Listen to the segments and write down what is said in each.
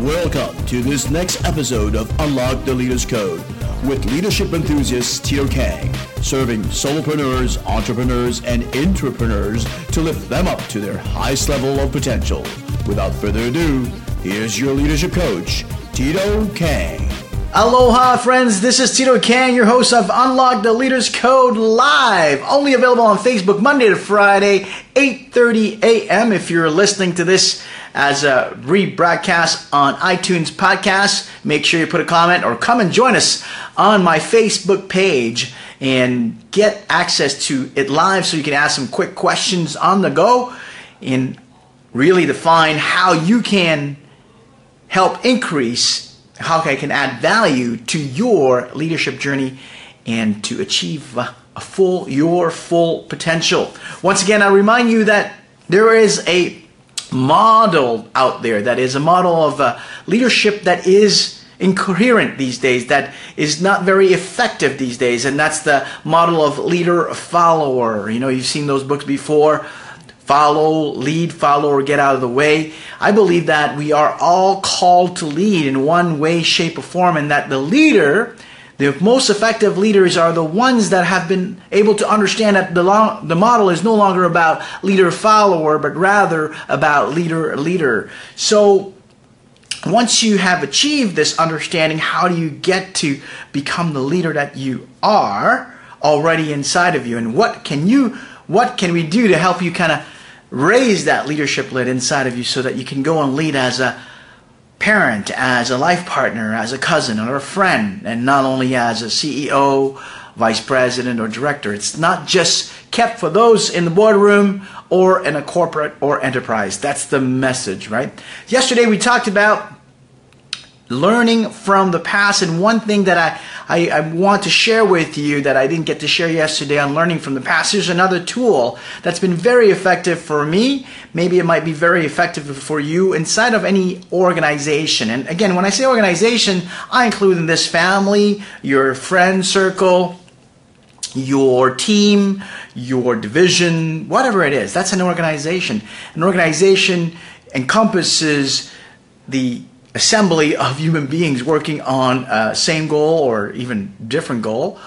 Welcome to this next episode of Unlock the Leader's Code with leadership enthusiast Tito Kang, serving solopreneurs, entrepreneurs, and intrapreneurs to lift them up to their highest level of potential. Without further ado, here's your leadership coach, Tito Kang. Aloha, friends. This is Tito Kang, your host of Unlock the Leader's Code Live. Only available on Facebook Monday to Friday, 8.30 a.m. If you're listening to this as a rebroadcast on iTunes podcast, make sure you put a comment or come and join us on my Facebook page and get access to it live so you can ask some quick questions on the go and really define how you can help increase how I can add value to your leadership journey and to achieve a full your full potential. Once again, I remind you that there is a model out there that is a model of uh, leadership that is incoherent these days that is not very effective these days and that's the model of leader follower you know you've seen those books before follow, lead, follow, or get out of the way. I believe that we are all called to lead in one way, shape, or form, and that the leader, the most effective leaders, are the ones that have been able to understand that the, long, the model is no longer about leader follower, but rather about leader leader. So, once you have achieved this understanding, how do you get to become the leader that you are already inside of you? And what can you, what can we do to help you kind of raise that leadership lid inside of you so that you can go and lead as a parent, as a life partner, as a cousin or a friend, and not only as a CEO, vice president, or director. It's not just kept for those in the boardroom or in a corporate or enterprise. That's the message, right? Yesterday we talked about learning from the past. And one thing that I, I, I, want to share with you that I didn't get to share yesterday on learning from the past, here's another tool that's been very effective for me. Maybe it might be very effective for you inside of any organization. And again, when I say organization, I include in this family, your friend circle, your team, your division, whatever it is. That's an organization. An organization encompasses the assembly of human beings working on a same goal or even different goal,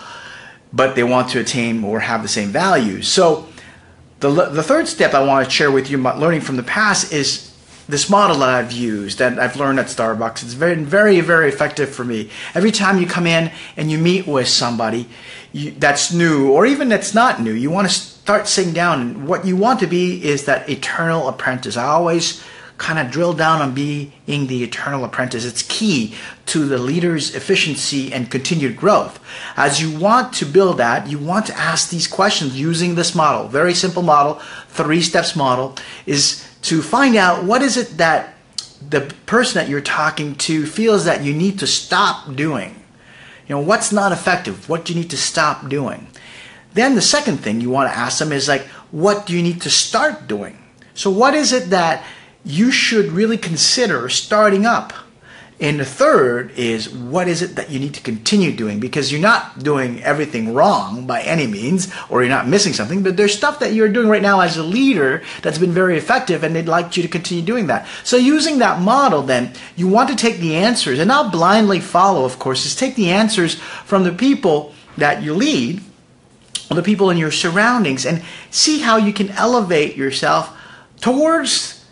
but they want to attain or have the same values. So the, the third step I want to share with you about learning from the past is this model that I've used that I've learned at Starbucks. It's very, very, very effective for me. Every time you come in and you meet with somebody you, that's new or even that's not new, you want to start sitting down. What you want to be is that eternal apprentice. I always kind of drill down on being the eternal apprentice. It's key to the leader's efficiency and continued growth. As you want to build that, you want to ask these questions using this model. Very simple model, three steps model, is to find out what is it that the person that you're talking to feels that you need to stop doing. You know, what's not effective? What do you need to stop doing? Then the second thing you want to ask them is like, what do you need to start doing? So what is it that you should really consider starting up. And the third is what is it that you need to continue doing? Because you're not doing everything wrong by any means, or you're not missing something, but there's stuff that you're doing right now as a leader that's been very effective, and they'd like you to continue doing that. So, using that model, then, you want to take the answers, and not blindly follow, of course, is take the answers from the people that you lead, or the people in your surroundings, and see how you can elevate yourself towards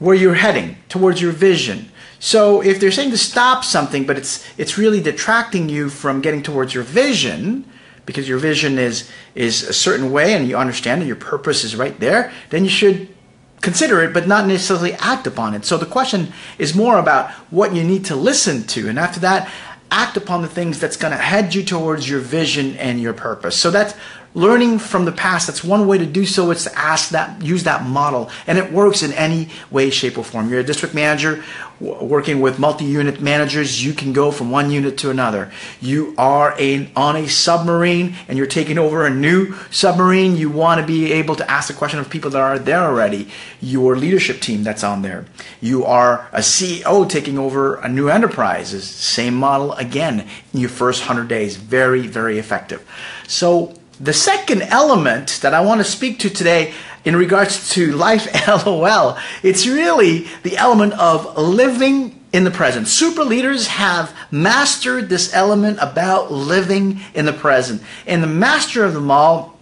where you're heading towards your vision. So if they're saying to stop something, but it's it's really detracting you from getting towards your vision, because your vision is is a certain way and you understand that your purpose is right there, then you should consider it, but not necessarily act upon it. So the question is more about what you need to listen to, and after that, act upon the things that's going to head you towards your vision and your purpose. So that's learning from the past. That's one way to do so. It's to ask that, use that model, and it works in any way, shape, or form. You're a district manager working with multi-unit managers. You can go from one unit to another. You are a, on a submarine and you're taking over a new submarine. You want to be able to ask the question of people that are there already. Your leadership team that's on there. You are a CEO taking over a new enterprise. Same model again in your first 100 days. Very, very effective. So the second element that I want to speak to today in regards to life LOL, it's really the element of living in the present. Super leaders have mastered this element about living in the present. And the master of them all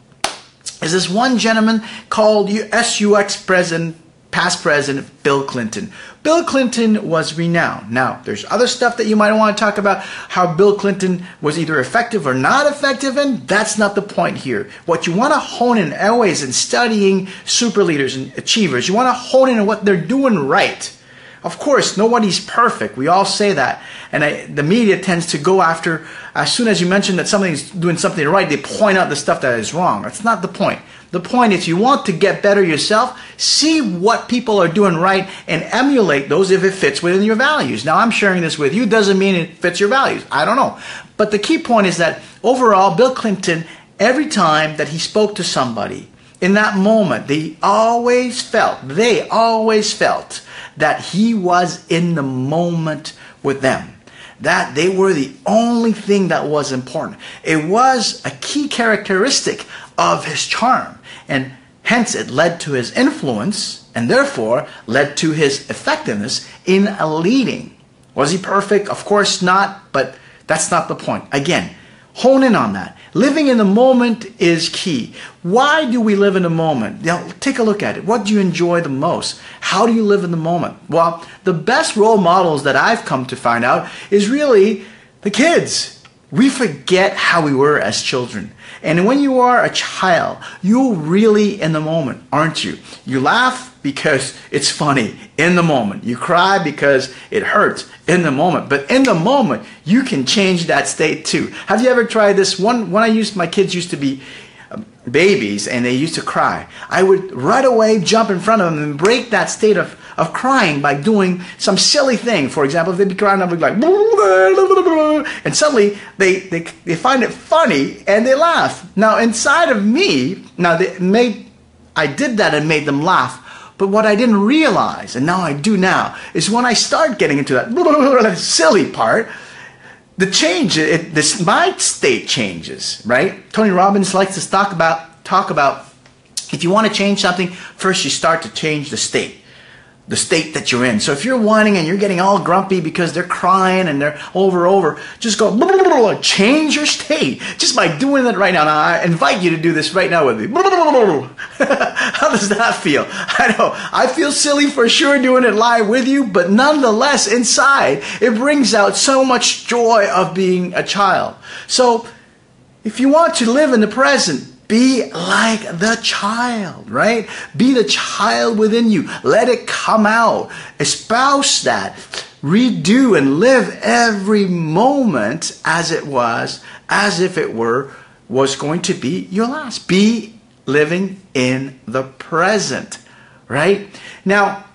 is this one gentleman called SUX President past president Bill Clinton. Bill Clinton was renowned. Now, there's other stuff that you might want to talk about how Bill Clinton was either effective or not effective, and that's not the point here. What you want to hone in always in studying super leaders and achievers, you want to hone in on what they're doing right. Of course, nobody's perfect. We all say that. And I, the media tends to go after, as soon as you mention that somebody's doing something right, they point out the stuff that is wrong. That's not the point. The point is you want to get better yourself, see what people are doing right, and emulate those if it fits within your values. Now, I'm sharing this with you, doesn't mean it fits your values. I don't know. But the key point is that overall, Bill Clinton, every time that he spoke to somebody, in that moment, they always felt, they always felt that he was in the moment with them. That they were the only thing that was important. It was a key characteristic of his charm. And hence it led to his influence and therefore led to his effectiveness in leading. Was he perfect? Of course not, but that's not the point. Again, hone in on that. Living in the moment is key. Why do we live in the moment? Now, take a look at it. What do you enjoy the most? How do you live in the moment? Well, the best role models that I've come to find out is really the kids. We forget how we were as children. And when you are a child, you're really in the moment, aren't you? You laugh because it's funny in the moment. You cry because it hurts in the moment. But in the moment, you can change that state too. Have you ever tried this? One when I used my kids used to be babies and they used to cry. I would right away jump in front of them and break that state of of crying by doing some silly thing. For example, if they'd be crying, I'd be like, and suddenly they, they, they find it funny and they laugh. Now, inside of me, now they made, I did that and made them laugh. But what I didn't realize, and now I do now, is when I start getting into that silly part, the change, it, this, mind state changes, right? Tony Robbins likes to talk about, talk about if you want to change something, first you start to change the state the state that you're in. So if you're whining and you're getting all grumpy because they're crying and they're over over, just go blah, blah, blah, change your state just by doing that right now. Now I invite you to do this right now with me. How does that feel? I know I feel silly for sure doing it live with you, but nonetheless inside it brings out so much joy of being a child. So if you want to live in the present, be like the child, right? Be the child within you. Let it come out. Espouse that. Redo and live every moment as it was, as if it were, was going to be your last. Be living in the present, right? Now,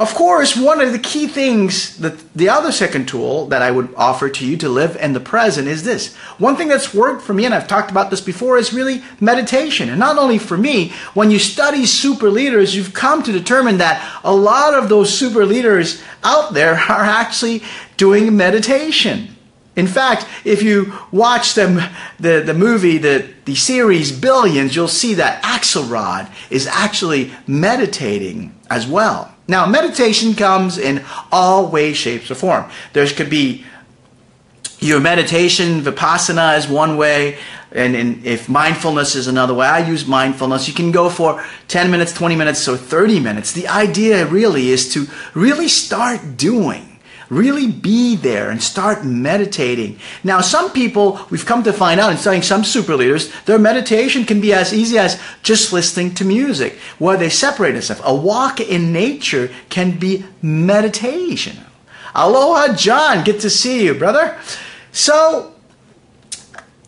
of course, one of the key things that the other second tool that I would offer to you to live in the present is this. One thing that's worked for me, and I've talked about this before, is really meditation. And not only for me, when you study super leaders, you've come to determine that a lot of those super leaders out there are actually doing meditation. In fact, if you watch them, the, the movie, the, the series Billions, you'll see that Axelrod is actually meditating as well. Now, meditation comes in all ways, shapes, or form. There could be your meditation, vipassana is one way, and, and, if mindfulness is another way, I use mindfulness. You can go for 10 minutes, 20 minutes, or 30 minutes. The idea really is to really start doing. Really be there and start meditating. Now, some people, we've come to find out in studying some super leaders, their meditation can be as easy as just listening to music, where they separate themselves. A walk in nature can be meditation. Aloha, John. Good to see you, brother. So,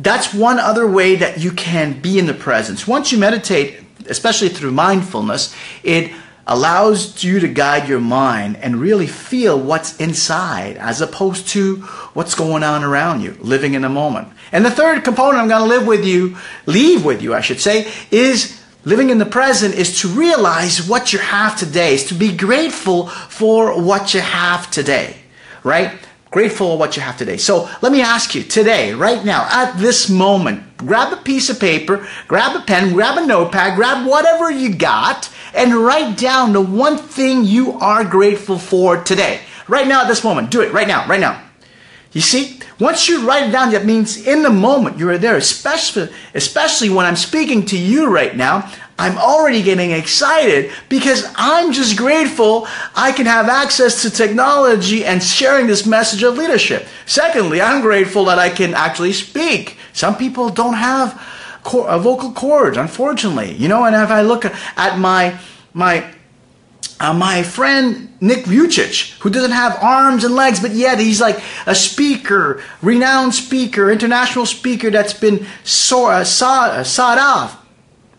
that's one other way that you can be in the presence. Once you meditate, especially through mindfulness, it allows you to guide your mind and really feel what's inside as opposed to what's going on around you, living in the moment. And the third component I'm going to live with you, leave with you, I should say, is living in the present is to realize what you have today, is to be grateful for what you have today, right? Grateful for what you have today. So let me ask you today, right now, at this moment, grab a piece of paper, grab a pen, grab a notepad, grab whatever you got, and write down the one thing you are grateful for today. right now at this moment. Do it right now, right now. You see, once you write it down, that means in the moment you are there, especially, especially when I'm speaking to you right now. I'm already getting excited because I'm just grateful I can have access to technology and sharing this message of leadership. Secondly, I'm grateful that I can actually speak. Some people don't have uh, vocal cords, unfortunately. You know, and if I look at my my uh, my friend Nick Vujicic, who doesn't have arms and legs, but yet he's like a speaker, renowned speaker, international speaker that's been so, uh, sought, uh, sought off.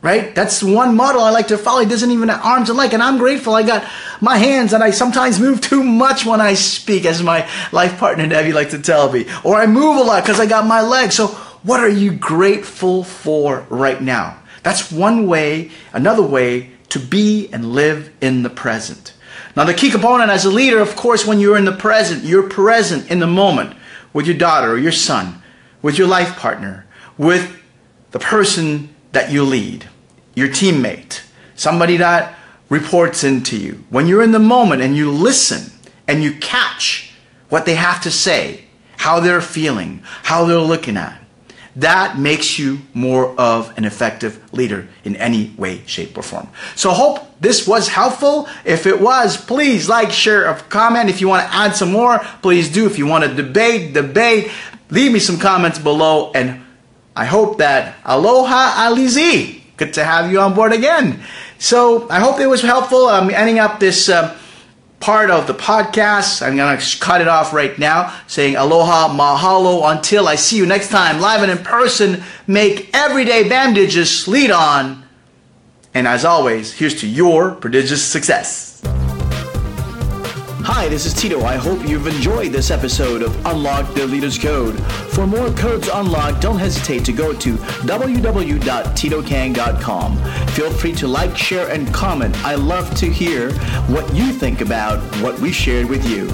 Right? That's one model I like to follow. He doesn't even have arms and legs. And I'm grateful I got my hands and I sometimes move too much when I speak, as my life partner Debbie likes to tell me. Or I move a lot because I got my legs. So what are you grateful for right now? That's one way, another way to be and live in the present. Now, the key component as a leader, of course, when you're in the present, you're present in the moment with your daughter or your son, with your life partner, with the person that you lead, your teammate, somebody that reports into you. When you're in the moment and you listen and you catch what they have to say, how they're feeling, how they're looking at, that makes you more of an effective leader in any way, shape, or form. So hope this was helpful. If it was, please like, share, or comment. If you want to add some more, please do. If you want to debate, debate. Leave me some comments below. And I hope that aloha alizi. Good to have you on board again. So I hope it was helpful. I'm ending up this. Uh, part of the podcast. I'm going to cut it off right now saying aloha, mahalo. Until I see you next time, live and in person, make everyday bandages lead on. And as always, here's to your prodigious success. Hi, this is Tito. I hope you've enjoyed this episode of Unlock the Leader's Code. For more codes unlocked, don't hesitate to go to www.titokang.com. Feel free to like, share, and comment. I love to hear what you think about what we shared with you.